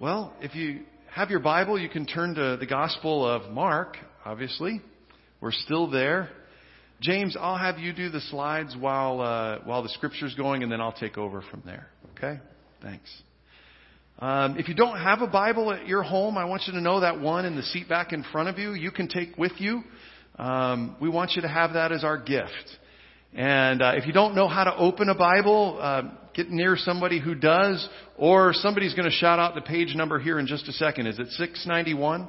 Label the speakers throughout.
Speaker 1: Well, if you have your Bible, you can turn to the Gospel of Mark, obviously. We're still there. James, I'll have you do the slides while, uh, while the scripture's going, and then I'll take over from there. Okay? Thanks. Um, if you don't have a Bible at your home, I want you to know that one in the seat back in front of you, you can take with you. Um, we want you to have that as our gift. And uh, if you don't know how to open a Bible, uh, get near somebody who does, or somebody's going to shout out the page number here in just a second. Is it 691?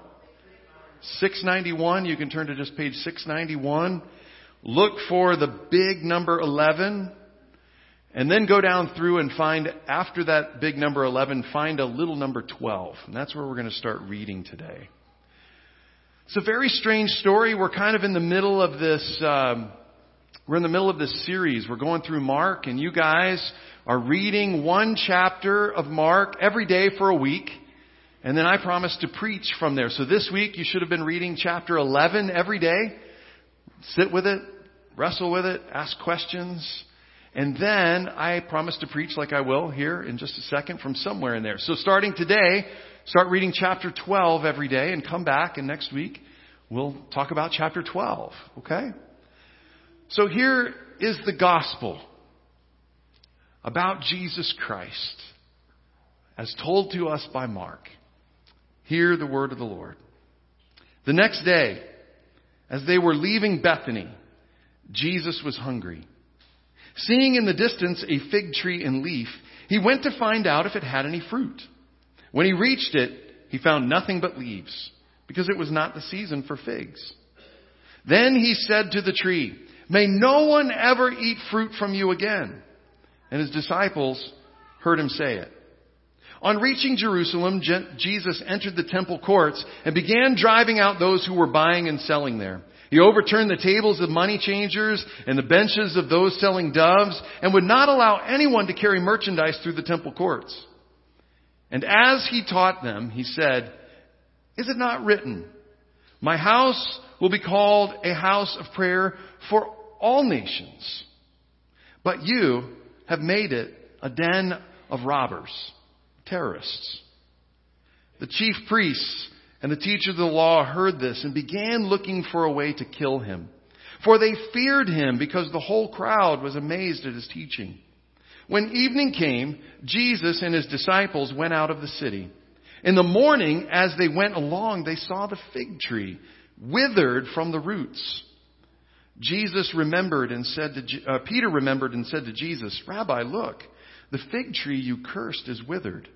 Speaker 1: 691. You can turn to just page 691. Look for the big number 11. And then go down through and find, after that big number 11, find a little number 12. And that's where we're going to start reading today. It's a very strange story. We're kind of in the middle of this, um, we're in the middle of this series. We're going through Mark, and you guys are reading one chapter of Mark every day for a week. And then I promise to preach from there. So this week you should have been reading chapter 11 every day. Sit with it, wrestle with it, ask questions. And then I promise to preach like I will here in just a second from somewhere in there. So starting today, start reading chapter 12 every day and come back and next week we'll talk about chapter 12. Okay? So here is the gospel about Jesus Christ as told to us by Mark. Hear the word of the Lord. The next day, as they were leaving Bethany, Jesus was hungry. Seeing in the distance a fig tree in leaf, he went to find out if it had any fruit. When he reached it, he found nothing but leaves, because it was not the season for figs. Then he said to the tree, May no one ever eat fruit from you again. And his disciples heard him say it. On reaching Jerusalem, Jesus entered the temple courts and began driving out those who were buying and selling there. He overturned the tables of money changers and the benches of those selling doves and would not allow anyone to carry merchandise through the temple courts. And as he taught them, he said, Is it not written, My house will be called a house of prayer for all nations, but you have made it a den of robbers terrorists. The chief priests and the teachers of the law heard this and began looking for a way to kill him. For they feared him because the whole crowd was amazed at his teaching. When evening came, Jesus and his disciples went out of the city. In the morning, as they went along, they saw the fig tree withered from the roots. Jesus remembered and said to, uh, Peter remembered and said to Jesus, Rabbi, look, the fig tree you cursed is withered.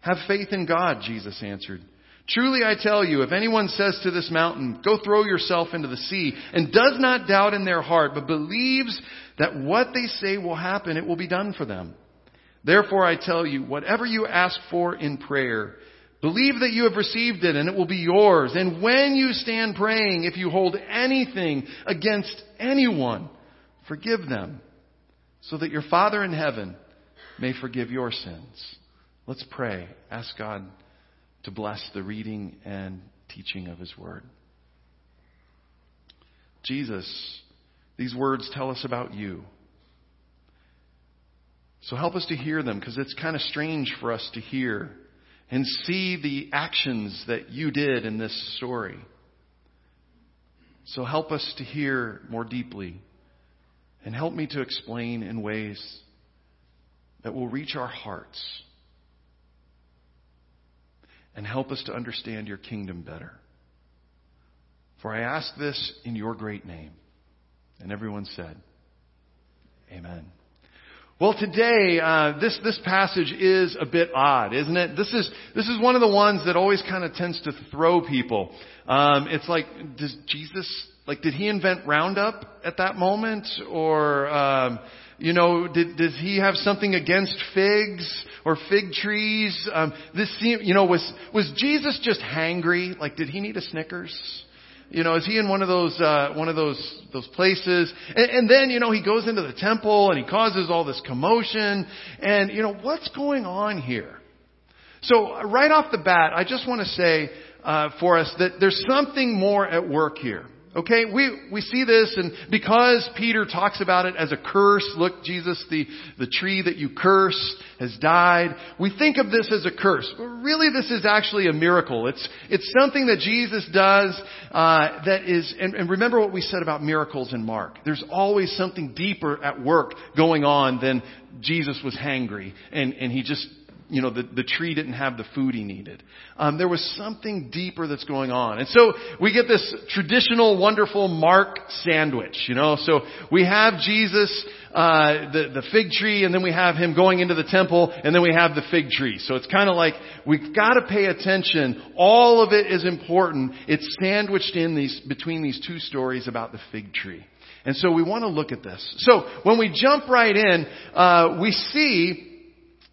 Speaker 1: Have faith in God, Jesus answered. Truly I tell you, if anyone says to this mountain, go throw yourself into the sea, and does not doubt in their heart, but believes that what they say will happen, it will be done for them. Therefore I tell you, whatever you ask for in prayer, believe that you have received it and it will be yours. And when you stand praying, if you hold anything against anyone, forgive them, so that your Father in heaven may forgive your sins. Let's pray. Ask God to bless the reading and teaching of His Word. Jesus, these words tell us about you. So help us to hear them because it's kind of strange for us to hear and see the actions that you did in this story. So help us to hear more deeply and help me to explain in ways that will reach our hearts and help us to understand your kingdom better. For I ask this in your great name. And everyone said, Amen. Well, today uh, this this passage is a bit odd, isn't it? This is this is one of the ones that always kind of tends to throw people. Um, it's like, does Jesus like did he invent Roundup at that moment, or um, you know, did, does he have something against figs or fig trees? Um, this seem, you know, was was Jesus just hangry? Like, did he need a Snickers? You know, is he in one of those uh, one of those those places? And, and then you know he goes into the temple and he causes all this commotion. And you know what's going on here? So right off the bat, I just want to say uh, for us that there's something more at work here. Okay, we, we see this and because Peter talks about it as a curse, look, Jesus, the, the tree that you cursed has died. We think of this as a curse. But really this is actually a miracle. It's, it's something that Jesus does, uh, that is, and, and remember what we said about miracles in Mark. There's always something deeper at work going on than Jesus was hangry and, and he just you know, the, the tree didn't have the food he needed. Um, there was something deeper that's going on. And so we get this traditional, wonderful Mark sandwich, you know. So we have Jesus, uh, the, the fig tree, and then we have him going into the temple, and then we have the fig tree. So it's kind of like, we've got to pay attention. All of it is important. It's sandwiched in these, between these two stories about the fig tree. And so we want to look at this. So when we jump right in, uh, we see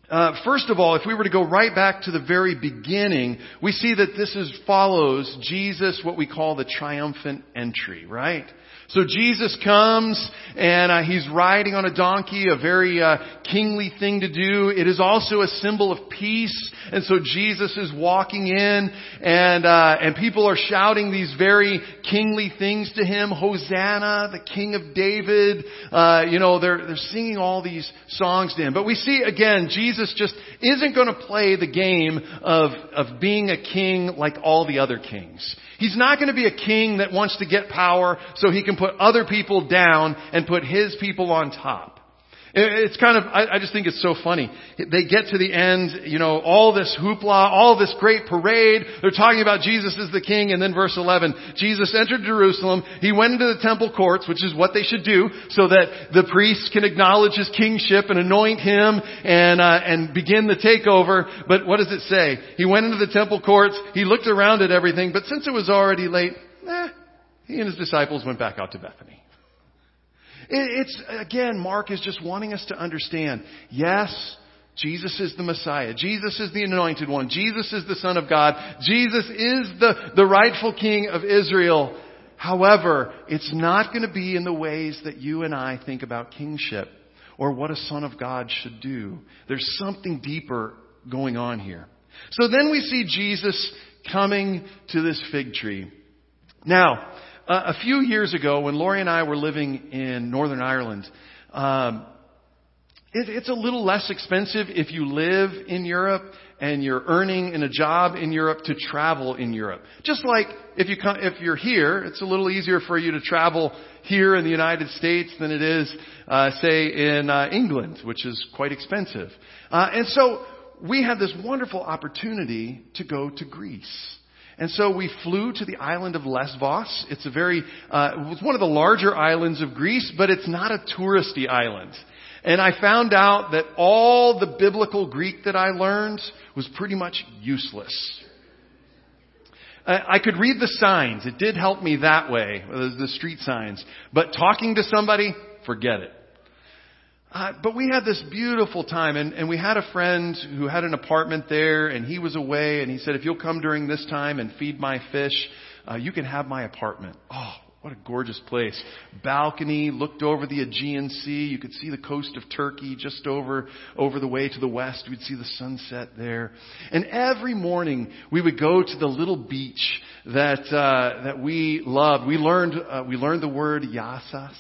Speaker 1: uh, first of all, if we were to go right back to the very beginning, we see that this is follows Jesus, what we call the triumphant entry, right? So Jesus comes and uh, he's riding on a donkey, a very uh, kingly thing to do. It is also a symbol of peace, and so Jesus is walking in, and uh, and people are shouting these very kingly things to him. Hosanna, the King of David. Uh, you know, they're they're singing all these songs to him. But we see again, Jesus just isn't going to play the game of of being a king like all the other kings. He's not going to be a king that wants to get power so he can put other people down and put his people on top. It's kind of, I, just think it's so funny. They get to the end, you know, all this hoopla, all this great parade. They're talking about Jesus as the king, and then verse 11, Jesus entered Jerusalem. He went into the temple courts, which is what they should do, so that the priests can acknowledge his kingship and anoint him and uh, and begin the takeover. But what does it say? He went into the temple courts. He looked around at everything, but since it was already late, eh, he and his disciples went back out to Bethany. It's, again, Mark is just wanting us to understand, yes, Jesus is the Messiah. Jesus is the anointed one. Jesus is the Son of God. Jesus is the, the rightful King of Israel. However, it's not going to be in the ways that you and I think about kingship or what a Son of God should do. There's something deeper going on here. So then we see Jesus coming to this fig tree. Now, a few years ago, when Lori and I were living in Northern Ireland, um, it, it's a little less expensive if you live in Europe and you're earning in a job in Europe to travel in Europe. Just like if you come, if you're here, it's a little easier for you to travel here in the United States than it is, uh, say, in uh, England, which is quite expensive. Uh, and so we had this wonderful opportunity to go to Greece. And so we flew to the island of Lesbos. It's a very, uh, it's one of the larger islands of Greece, but it's not a touristy island. And I found out that all the biblical Greek that I learned was pretty much useless. I could read the signs. It did help me that way, the street signs. But talking to somebody, forget it. Uh, but we had this beautiful time, and, and we had a friend who had an apartment there, and he was away, and he said, if you'll come during this time and feed my fish, uh, you can have my apartment. Oh, what a gorgeous place. Balcony, looked over the Aegean Sea. You could see the coast of Turkey just over, over the way to the west. We'd see the sunset there. And every morning we would go to the little beach that, uh, that we loved. We learned, uh, we learned the word yasas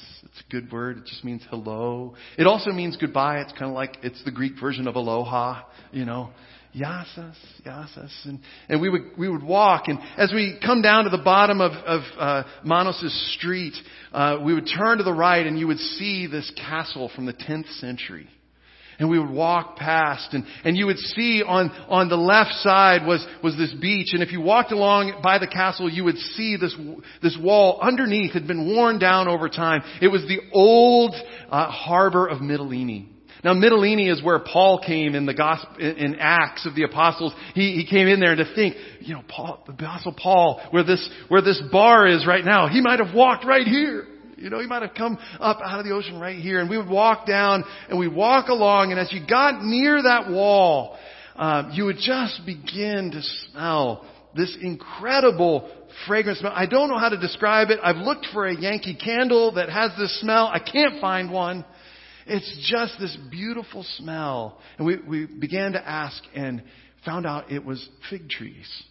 Speaker 1: good word. It just means hello. It also means goodbye. It's kind of like it's the Greek version of aloha, you know. Yasas, yasas. And, and we would, we would walk and as we come down to the bottom of, of, uh, Manos' street, uh, we would turn to the right and you would see this castle from the 10th century. And we would walk past and, and you would see on, on the left side was, was this beach. And if you walked along by the castle, you would see this, this wall underneath had been worn down over time. It was the old uh, harbor of Mytilene. Now, Mytilene is where Paul came in the gospel, in Acts of the Apostles. He, he came in there to think, you know, Paul, the Apostle Paul, where this, where this bar is right now, he might have walked right here. You know, he might have come up out of the ocean right here, and we would walk down, and we'd walk along, and as you got near that wall, um, you would just begin to smell this incredible fragrance. I don't know how to describe it. I've looked for a Yankee candle that has this smell. I can't find one. It's just this beautiful smell. And we, we began to ask and found out it was fig trees.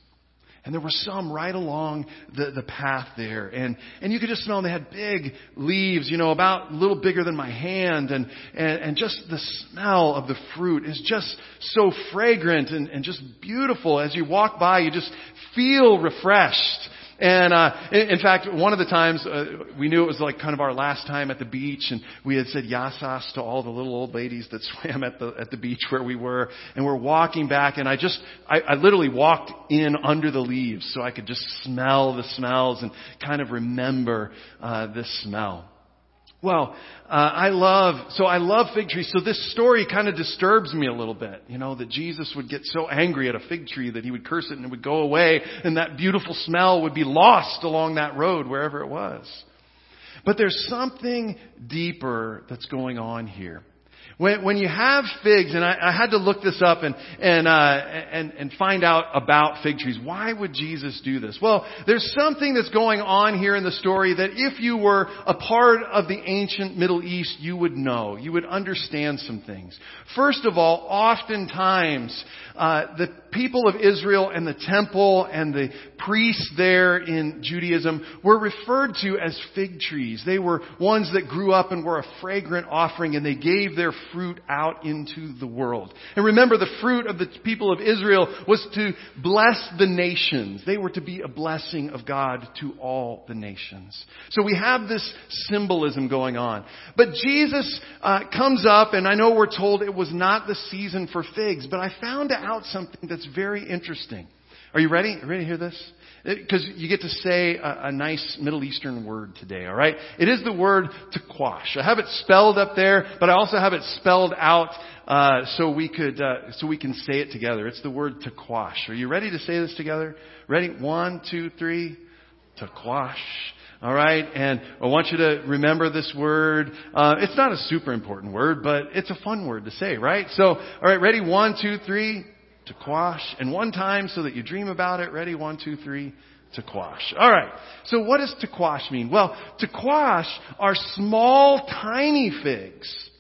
Speaker 1: And there were some right along the, the path there. And, and you could just smell them. They had big leaves, you know, about a little bigger than my hand. And, and, and just the smell of the fruit is just so fragrant and, and just beautiful. As you walk by, you just feel refreshed. And uh, in, fact, one of the times uh, we knew it was like kind of our last time at the beach, and we had said yasas to all the little old ladies that swam at the at the beach where we were, and we're walking back, and I just I, I literally walked in under the leaves so I could just smell the smells and kind of remember uh, this smell. Well, uh, I love, so I love fig trees. So this story kind of disturbs me a little bit. You know, that Jesus would get so angry at a fig tree that he would curse it and it would go away and that beautiful smell would be lost along that road wherever it was. But there's something deeper that's going on here. When, when you have figs, and I, I had to look this up and, and, uh, and, and find out about fig trees. Why would Jesus do this? Well, there's something that's going on here in the story that if you were a part of the ancient Middle East, you would know. You would understand some things. First of all, oftentimes, uh, the people of Israel and the temple and the priests there in Judaism were referred to as fig trees. They were ones that grew up and were a fragrant offering and they gave their fruit out into the world. And remember, the fruit of the people of Israel was to bless the nations. They were to be a blessing of God to all the nations. So we have this symbolism going on. But Jesus uh, comes up, and I know we're told it was not the season for figs, but I found out something that's very interesting. Are you ready? Ready to hear this? Because you get to say a, a, nice Middle Eastern word today, alright? It is the word quash. I have it spelled up there, but I also have it spelled out, uh, so we could, uh, so we can say it together. It's the word quash. Are you ready to say this together? Ready? One, two, three. quash. All right, and I want you to remember this word. Uh, it's not a super important word, but it's a fun word to say, right? So, all right, ready? One, two, three to quash. And one time so that you dream about it. Ready? One, two, three. To quash. Alright. So what does to quash mean? Well, to quash are small, tiny figs.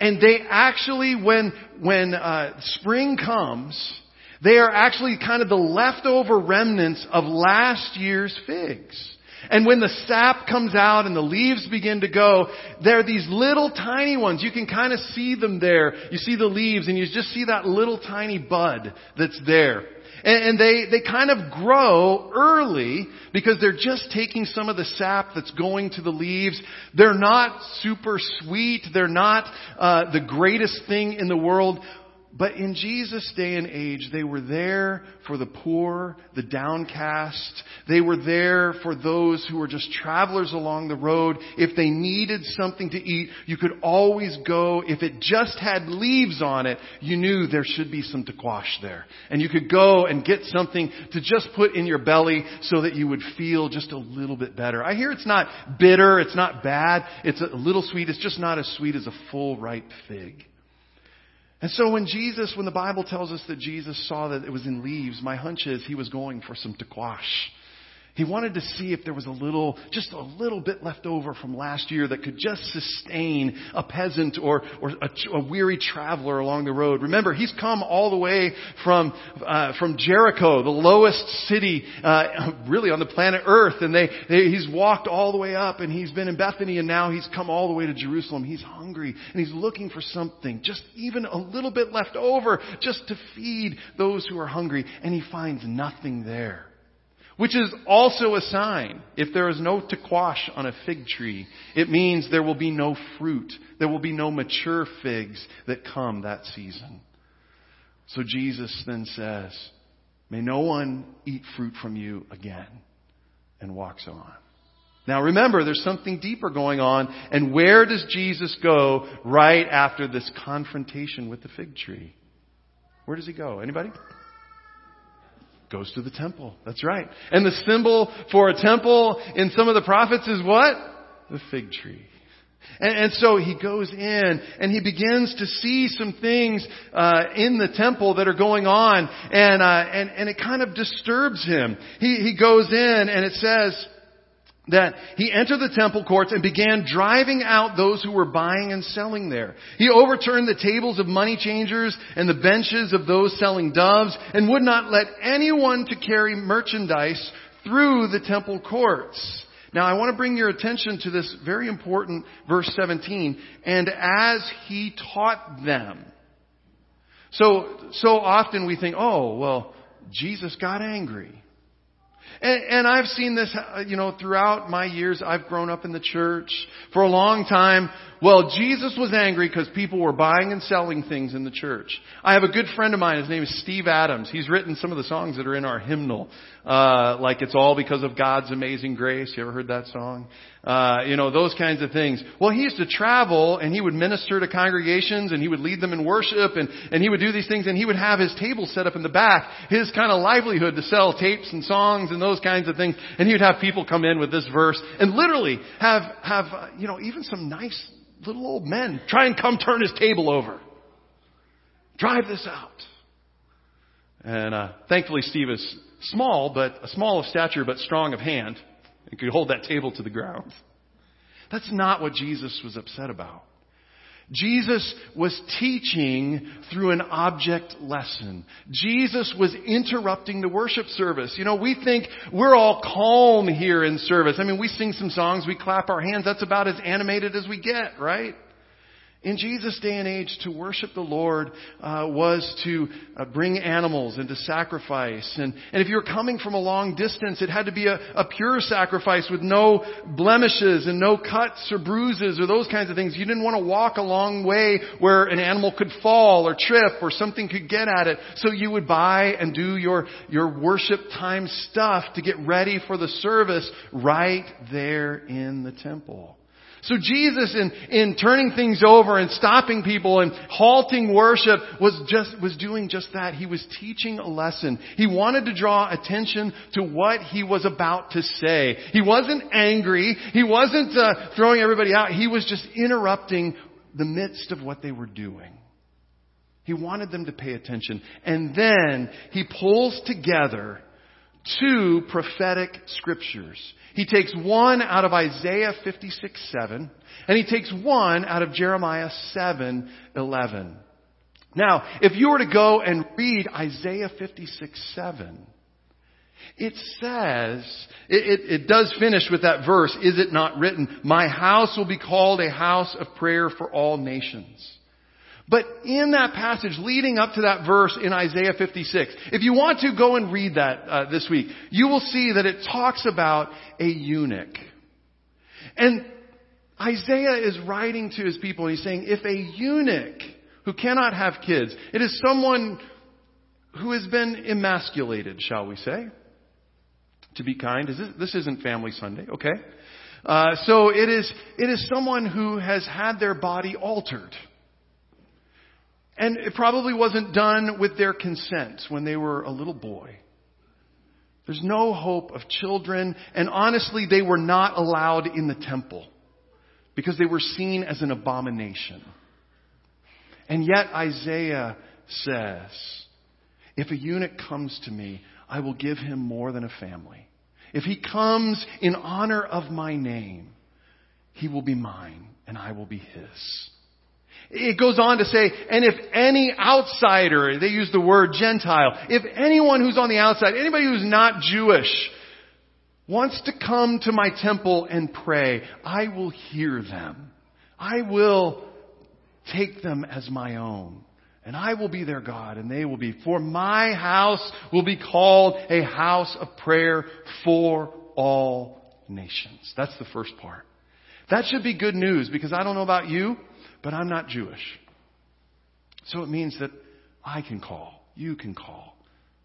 Speaker 1: And they actually, when, when, uh, spring comes, they are actually kind of the leftover remnants of last year's figs. And when the sap comes out and the leaves begin to go, there are these little tiny ones. You can kind of see them there. You see the leaves and you just see that little tiny bud that's there. And, they, they kind of grow early because they're just taking some of the sap that's going to the leaves. They're not super sweet. They're not uh, the greatest thing in the world. But in Jesus' day and age, they were there for the poor, the downcast. They were there for those who were just travelers along the road. If they needed something to eat, you could always go. If it just had leaves on it, you knew there should be some tequash there. And you could go and get something to just put in your belly so that you would feel just a little bit better. I hear it's not bitter, it's not bad, it's a little sweet, it's just not as sweet as a full ripe fig. And so when Jesus, when the Bible tells us that Jesus saw that it was in leaves, my hunch is he was going for some tequash. He wanted to see if there was a little, just a little bit left over from last year that could just sustain a peasant or, or a, a weary traveler along the road. Remember, he's come all the way from, uh, from Jericho, the lowest city, uh, really on the planet Earth, and they, they, he's walked all the way up and he's been in Bethany and now he's come all the way to Jerusalem. He's hungry and he's looking for something, just even a little bit left over, just to feed those who are hungry, and he finds nothing there. Which is also a sign. If there is no tequash on a fig tree, it means there will be no fruit. There will be no mature figs that come that season. So Jesus then says, May no one eat fruit from you again, and walks on. Now remember, there's something deeper going on, and where does Jesus go right after this confrontation with the fig tree? Where does he go? Anybody? Goes to the temple. That's right. And the symbol for a temple in some of the prophets is what? The fig tree. And, and so he goes in and he begins to see some things uh, in the temple that are going on, and uh, and and it kind of disturbs him. He he goes in and it says that he entered the temple courts and began driving out those who were buying and selling there. He overturned the tables of money changers and the benches of those selling doves and would not let anyone to carry merchandise through the temple courts. Now I want to bring your attention to this very important verse 17. And as he taught them. So, so often we think, oh, well, Jesus got angry. And, and I've seen this, uh, you know, throughout my years. I've grown up in the church for a long time. Well, Jesus was angry because people were buying and selling things in the church. I have a good friend of mine. His name is Steve Adams. He's written some of the songs that are in our hymnal, uh, like "It's All Because of God's Amazing Grace." You ever heard that song? Uh, you know those kinds of things. Well, he used to travel and he would minister to congregations and he would lead them in worship and and he would do these things and he would have his table set up in the back, his kind of livelihood to sell tapes and songs and those kinds of things. And he would have people come in with this verse and literally have have uh, you know even some nice little old men try and come turn his table over. Drive this out. And uh, thankfully, Steve is small, but a small of stature, but strong of hand, and could hold that table to the ground. That's not what Jesus was upset about. Jesus was teaching through an object lesson. Jesus was interrupting the worship service. You know, we think we're all calm here in service. I mean, we sing some songs, we clap our hands. That's about as animated as we get, right? In Jesus' day and age, to worship the Lord uh, was to uh, bring animals and to sacrifice. And, and if you were coming from a long distance, it had to be a, a pure sacrifice with no blemishes and no cuts or bruises or those kinds of things. You didn't want to walk a long way where an animal could fall or trip or something could get at it. So you would buy and do your, your worship time stuff to get ready for the service right there in the temple. So Jesus in, in turning things over and stopping people and halting worship was just, was doing just that. He was teaching a lesson. He wanted to draw attention to what he was about to say. He wasn't angry. He wasn't uh, throwing everybody out. He was just interrupting the midst of what they were doing. He wanted them to pay attention. And then he pulls together two prophetic scriptures. He takes one out of Isaiah 56, 7, and he takes one out of Jeremiah 7, 11. Now, if you were to go and read Isaiah 56, 7, it says, it, it, it, does finish with that verse, is it not written, my house will be called a house of prayer for all nations. But in that passage leading up to that verse in Isaiah 56, if you want to go and read that uh, this week, you will see that it talks about a eunuch. And Isaiah is writing to his people and he's saying, if a eunuch who cannot have kids, it is someone who has been emasculated, shall we say? To be kind, is this, this isn't Family Sunday, okay? Uh, so it is, it is someone who has had their body altered. And it probably wasn't done with their consent when they were a little boy. There's no hope of children, and honestly, they were not allowed in the temple because they were seen as an abomination. And yet Isaiah says, if a eunuch comes to me, I will give him more than a family. If he comes in honor of my name, he will be mine and I will be his. It goes on to say, and if any outsider, they use the word Gentile, if anyone who's on the outside, anybody who's not Jewish, wants to come to my temple and pray, I will hear them. I will take them as my own. And I will be their God, and they will be. For my house will be called a house of prayer for all nations. That's the first part. That should be good news because I don't know about you, but I'm not Jewish. So it means that I can call, you can call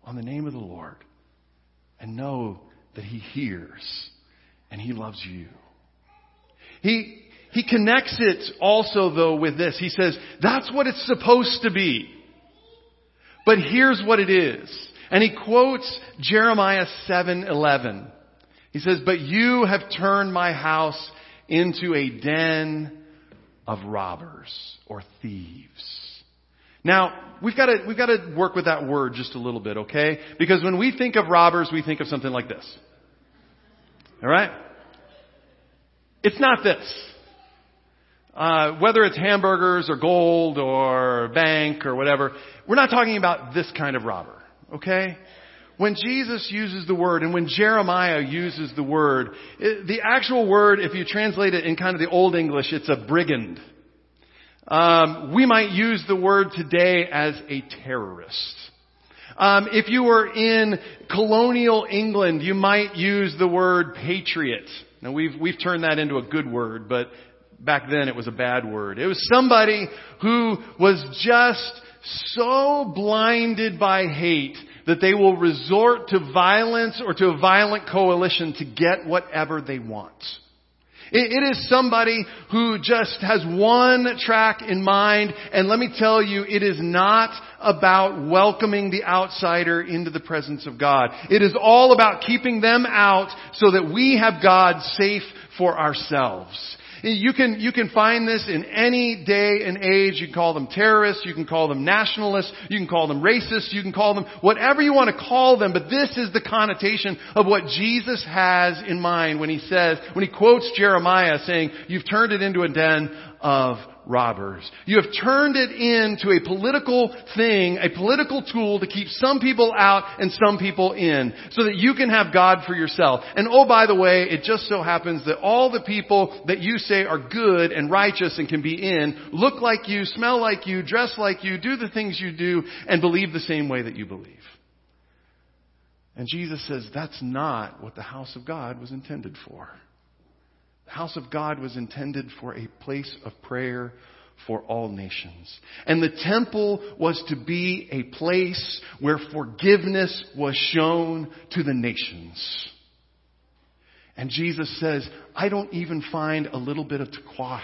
Speaker 1: on the name of the Lord and know that He hears and He loves you. He, he connects it also though with this. He says, that's what it's supposed to be. But here's what it is. And he quotes Jeremiah 7:11. He says, "But you have turned my house into a den of robbers or thieves. Now, we've got to, we've got to work with that word just a little bit, okay? Because when we think of robbers, we think of something like this. Alright? It's not this. Uh, whether it's hamburgers or gold or bank or whatever, we're not talking about this kind of robber, okay? When Jesus uses the word and when Jeremiah uses the word, it, the actual word, if you translate it in kind of the old English, it's a brigand. Um, we might use the word today as a terrorist. Um, if you were in colonial England, you might use the word patriot. Now we've we've turned that into a good word, but back then it was a bad word. It was somebody who was just so blinded by hate that they will resort to violence or to a violent coalition to get whatever they want. It is somebody who just has one track in mind, and let me tell you, it is not about welcoming the outsider into the presence of God. It is all about keeping them out so that we have God safe for ourselves. You can, you can find this in any day and age. You can call them terrorists, you can call them nationalists, you can call them racists, you can call them whatever you want to call them, but this is the connotation of what Jesus has in mind when he says, when he quotes Jeremiah saying, you've turned it into a den of robbers. You have turned it into a political thing, a political tool to keep some people out and some people in, so that you can have God for yourself. And oh, by the way, it just so happens that all the people that you say are good and righteous and can be in look like you, smell like you, dress like you, do the things you do, and believe the same way that you believe. And Jesus says that's not what the house of God was intended for. The house of God was intended for a place of prayer for all nations. And the temple was to be a place where forgiveness was shown to the nations. And Jesus says, I don't even find a little bit of tequash.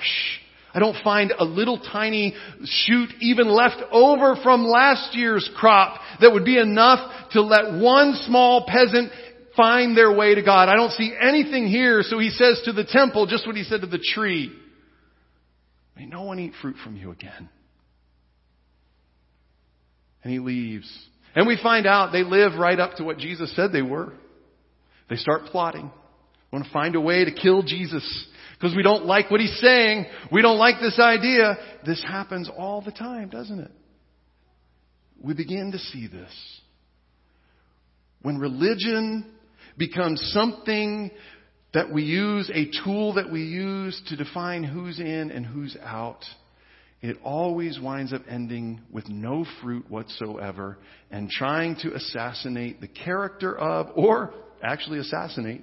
Speaker 1: I don't find a little tiny shoot even left over from last year's crop that would be enough to let one small peasant find their way to God. I don't see anything here. So he says to the temple just what he said to the tree. May no one eat fruit from you again. And he leaves. And we find out they live right up to what Jesus said they were. They start plotting. We Want to find a way to kill Jesus because we don't like what he's saying. We don't like this idea. This happens all the time, doesn't it? We begin to see this. When religion becomes something that we use, a tool that we use to define who's in and who's out, it always winds up ending with no fruit whatsoever and trying to assassinate the character of, or actually assassinate,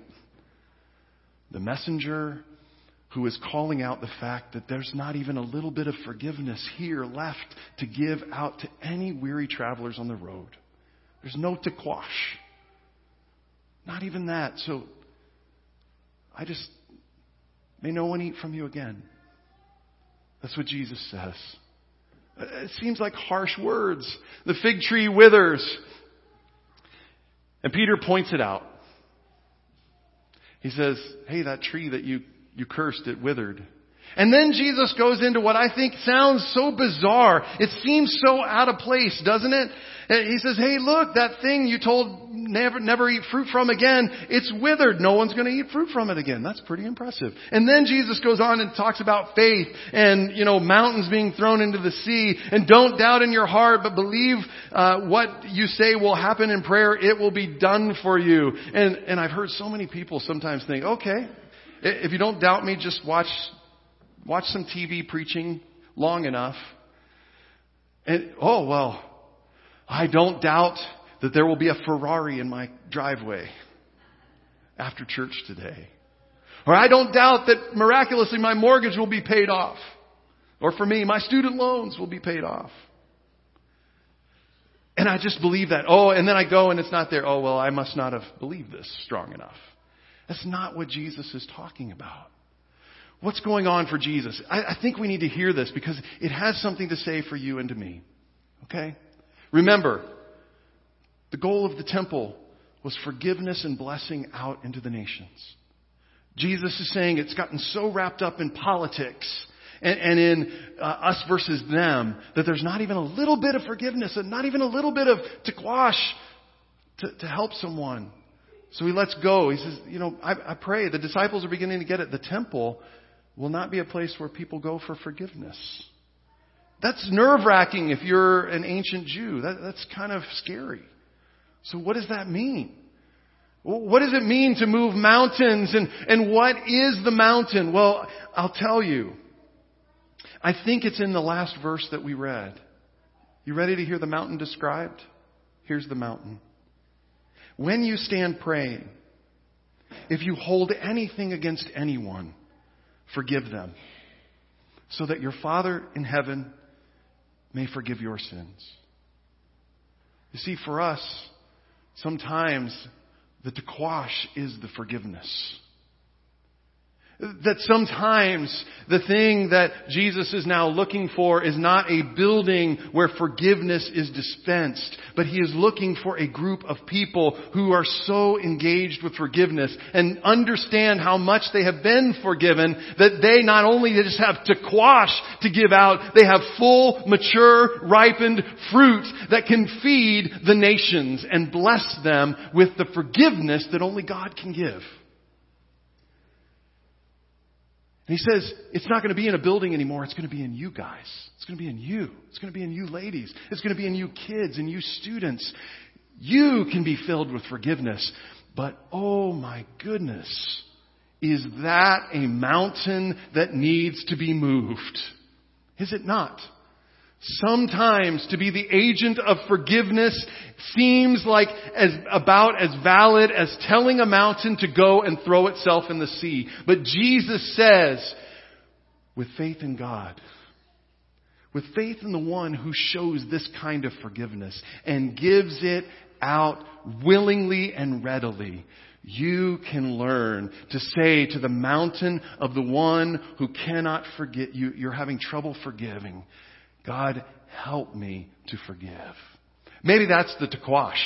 Speaker 1: the messenger who is calling out the fact that there's not even a little bit of forgiveness here left to give out to any weary travelers on the road. There's no to quash. Not even that. So I just, may no one eat from you again. That's what Jesus says. It seems like harsh words. The fig tree withers. And Peter points it out. He says, Hey, that tree that you, you cursed, it withered. And then Jesus goes into what I think sounds so bizarre. It seems so out of place, doesn't it? He says, hey look, that thing you told never, never eat fruit from again, it's withered. No one's going to eat fruit from it again. That's pretty impressive. And then Jesus goes on and talks about faith and, you know, mountains being thrown into the sea and don't doubt in your heart, but believe, uh, what you say will happen in prayer. It will be done for you. And, and I've heard so many people sometimes think, okay, if you don't doubt me, just watch watch some TV preaching long enough. And, oh, well, I don't doubt that there will be a Ferrari in my driveway after church today. Or I don't doubt that miraculously my mortgage will be paid off. Or for me, my student loans will be paid off. And I just believe that. Oh, and then I go and it's not there. Oh, well, I must not have believed this strong enough. That's not what Jesus is talking about. What's going on for Jesus? I, I think we need to hear this because it has something to say for you and to me. Okay? Remember, the goal of the temple was forgiveness and blessing out into the nations. Jesus is saying it's gotten so wrapped up in politics and, and in uh, us versus them that there's not even a little bit of forgiveness and not even a little bit of to quash to, to help someone So he lets go. He says, you know, I, I pray the disciples are beginning to get it. The temple will not be a place where people go for forgiveness. That's nerve wracking if you're an ancient Jew. That, that's kind of scary. So what does that mean? What does it mean to move mountains and, and what is the mountain? Well, I'll tell you. I think it's in the last verse that we read. You ready to hear the mountain described? Here's the mountain. When you stand praying, if you hold anything against anyone, forgive them, so that your Father in heaven may forgive your sins. You see, for us, sometimes the tekwash is the forgiveness. That sometimes the thing that Jesus is now looking for is not a building where forgiveness is dispensed, but he is looking for a group of people who are so engaged with forgiveness and understand how much they have been forgiven that they not only just have to quash to give out, they have full, mature, ripened fruit that can feed the nations and bless them with the forgiveness that only God can give. And he says, it's not going to be in a building anymore. It's going to be in you guys. It's going to be in you. It's going to be in you ladies. It's going to be in you kids and you students. You can be filled with forgiveness. But oh my goodness, is that a mountain that needs to be moved? Is it not? Sometimes to be the agent of forgiveness seems like as, about as valid as telling a mountain to go and throw itself in the sea. But Jesus says, with faith in God, with faith in the one who shows this kind of forgiveness and gives it out willingly and readily, you can learn to say to the mountain of the one who cannot forget you, you're having trouble forgiving, God, help me to forgive. Maybe that's the tekwash.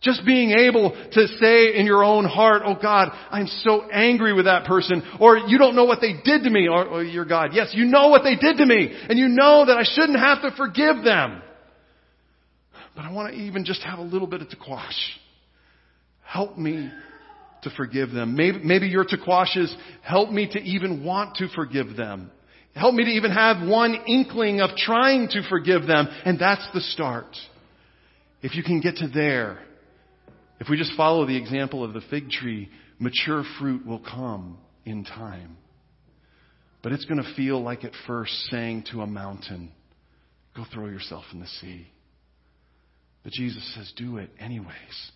Speaker 1: Just being able to say in your own heart, oh God, I'm so angry with that person, or you don't know what they did to me, or, or your God, yes, you know what they did to me, and you know that I shouldn't have to forgive them. But I want to even just have a little bit of tekwash. Help me to forgive them. Maybe, maybe your tekwash is help me to even want to forgive them. Help me to even have one inkling of trying to forgive them. And that's the start. If you can get to there, if we just follow the example of the fig tree, mature fruit will come in time. But it's going to feel like at first saying to a mountain, go throw yourself in the sea. But Jesus says, do it anyways.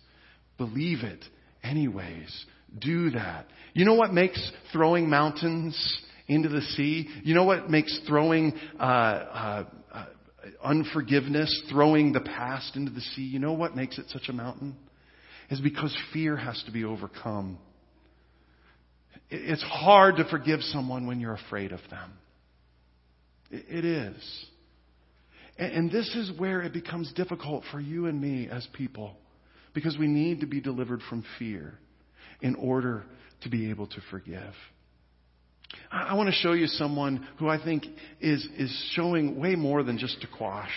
Speaker 1: Believe it anyways. Do that. You know what makes throwing mountains into the sea. You know what makes throwing uh, uh, unforgiveness, throwing the past into the sea, you know what makes it such a mountain? Is because fear has to be overcome. It's hard to forgive someone when you're afraid of them. It is. And this is where it becomes difficult for you and me as people because we need to be delivered from fear in order to be able to forgive. I want to show you someone who I think is, is showing way more than just to quash,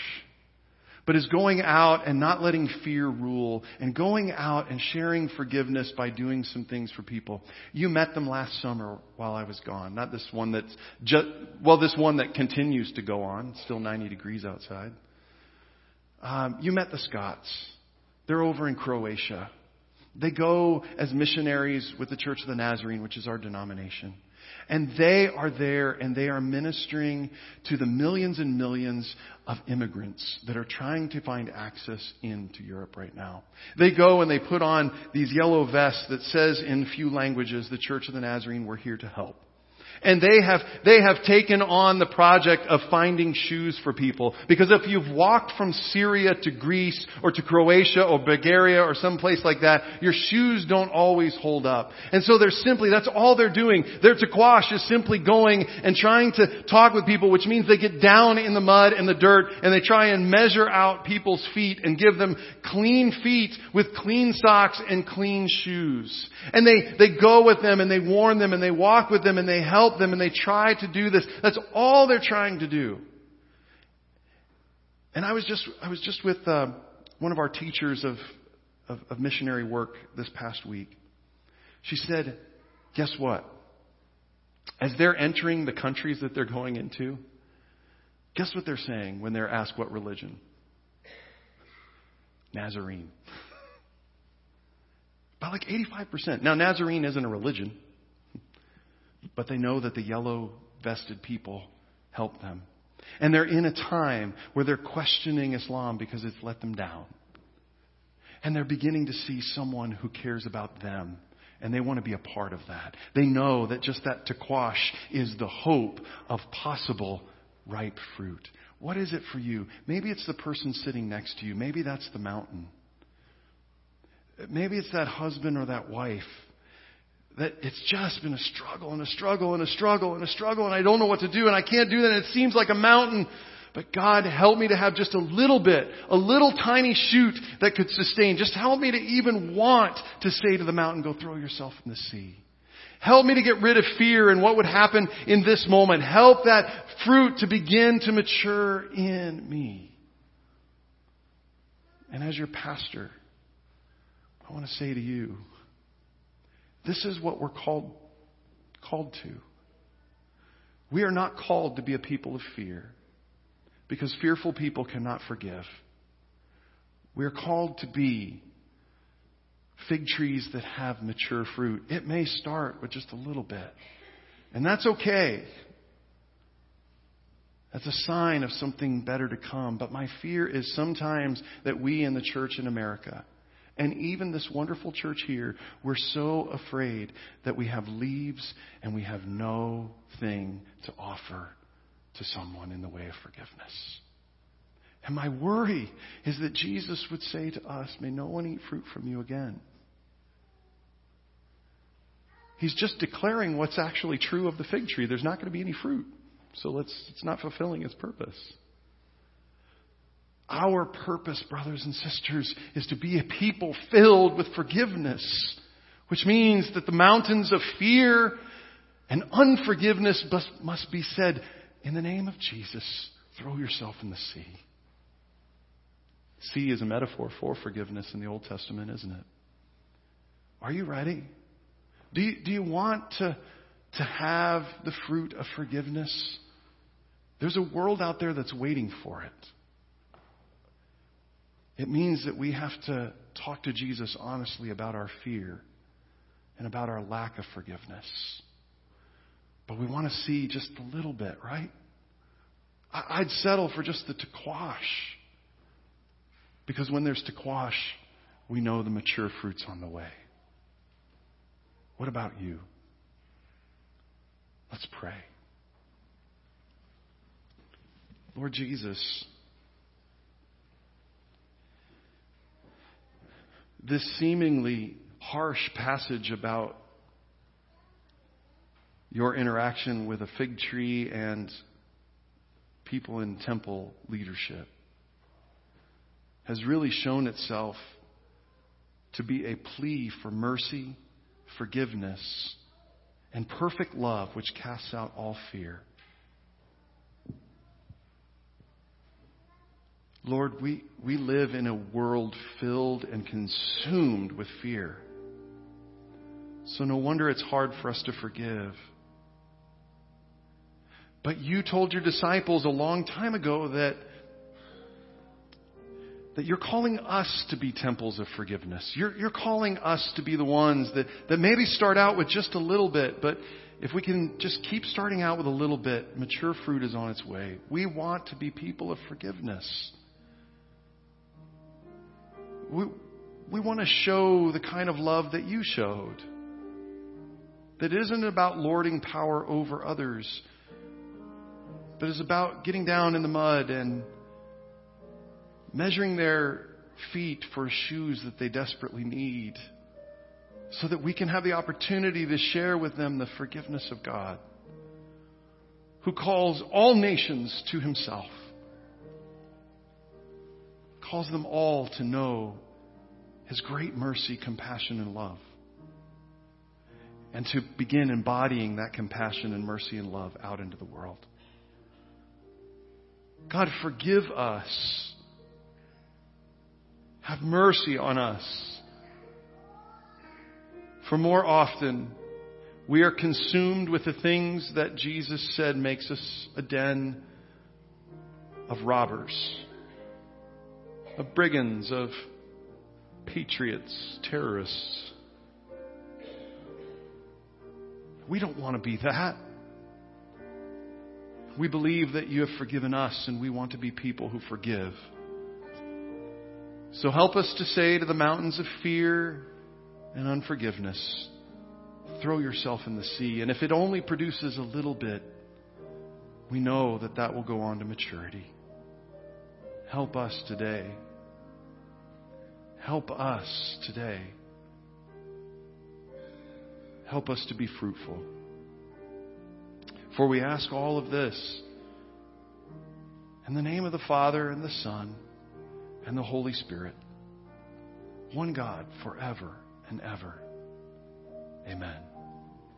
Speaker 1: but is going out and not letting fear rule and going out and sharing forgiveness by doing some things for people. You met them last summer while I was gone. Not this one that's just, well, this one that continues to go on. Still 90 degrees outside. Um, you met the Scots. They're over in Croatia. They go as missionaries with the Church of the Nazarene, which is our denomination. And they are there and they are ministering to the millions and millions of immigrants that are trying to find access into Europe right now. They go and they put on these yellow vests that says in few languages, the Church of the Nazarene, we're here to help. And they have, they have taken on the project of finding shoes for people. Because if you've walked from Syria to Greece or to Croatia or Bulgaria or some place like that, your shoes don't always hold up. And so they're simply, that's all they're doing. Their tekwash is simply going and trying to talk with people, which means they get down in the mud and the dirt and they try and measure out people's feet and give them clean feet with clean socks and clean shoes. And they, they go with them and they warn them and they walk with them and they help help them and they try to do this. That's all they're trying to do. And I was just, I was just with uh, one of our teachers of of, of missionary work this past week. She said, guess what? As they're entering the countries that they're going into, guess what they're saying when they're asked what religion? Nazarene. About like 85%. Now, Nazarene isn't a religion, but they know that the yellow vested people help them. And they're in a time where they're questioning Islam because it's let them down. And they're beginning to see someone who cares about them. And they want to be a part of that. They know that just that taqwash is the hope of possible ripe fruit. What is it for you? Maybe it's the person sitting next to you. Maybe that's the mountain. Maybe it's that husband or that wife that it's just been a struggle and a struggle and a struggle and a struggle and I don't know what to do and I can't do that and it seems like a mountain. But God, help me to have just a little bit, a little tiny shoot that could sustain. Just help me to even want to say to the mountain, go throw yourself in the sea. Help me to get rid of fear and what would happen in this moment. Help that fruit to begin to mature in me. And as your pastor, I want to say to you, this is what we're called, called to. We are not called to be a people of fear because fearful people cannot forgive. We are called to be fig trees that have mature fruit. It may start with just a little bit. And that's okay. That's a sign of something better to come. But my fear is sometimes that we in the church in America, and even this wonderful church here, we're so afraid that we have leaves and we have no thing to offer to someone in the way of forgiveness. And my worry is that Jesus would say to us, May no one eat fruit from you again. He's just declaring what's actually true of the fig tree. There's not going to be any fruit. So let's, it's not fulfilling its purpose. Our purpose, brothers and sisters, is to be a people filled with forgiveness, which means that the mountains of fear and unforgiveness must, must be said, in the name of Jesus, throw yourself in the sea. Sea is a metaphor for forgiveness in the Old Testament, isn't it? Are you ready? Do you, do you want to, to have the fruit of forgiveness? There's a world out there that's waiting for it. It means that we have to talk to Jesus honestly about our fear and about our lack of forgiveness. But we want to see just a little bit, right? I'd settle for just the taqwash. Because when there's taqwash, we know the mature fruit's on the way. What about you? Let's pray. Lord Jesus, this seemingly harsh passage about your interaction with a fig tree and people in temple leadership has really shown itself to be a plea for mercy, forgiveness, and perfect love which casts out all fear. Lord, we, we live in a world filled and consumed with fear. So no wonder it's hard for us to forgive. But you told your disciples a long time ago that, that you're calling us to be temples of forgiveness. You're, you're calling us to be the ones that, that maybe start out with just a little bit, but if we can just keep starting out with a little bit, mature fruit is on its way. We want to be people of forgiveness we, we want to show the kind of love that you showed. That isn't about lording power over others, but is about getting down in the mud and measuring their feet for shoes that they desperately need so that we can have the opportunity to share with them the forgiveness of God who calls all nations to himself calls them all to know His great mercy, compassion, and love. And to begin embodying that compassion and mercy and love out into the world. God, forgive us. Have mercy on us. For more often, we are consumed with the things that Jesus said makes us a den of robbers, of brigands, of patriots, terrorists. We don't want to be that. We believe that you have forgiven us and we want to be people who forgive. So help us to say to the mountains of fear and unforgiveness, throw yourself in the sea. And if it only produces a little bit, we know that that will go on to maturity. Help us today. Help us today. Help us to be fruitful. For we ask all of this in the name of the Father and the Son and the Holy Spirit, one God forever and ever. Amen.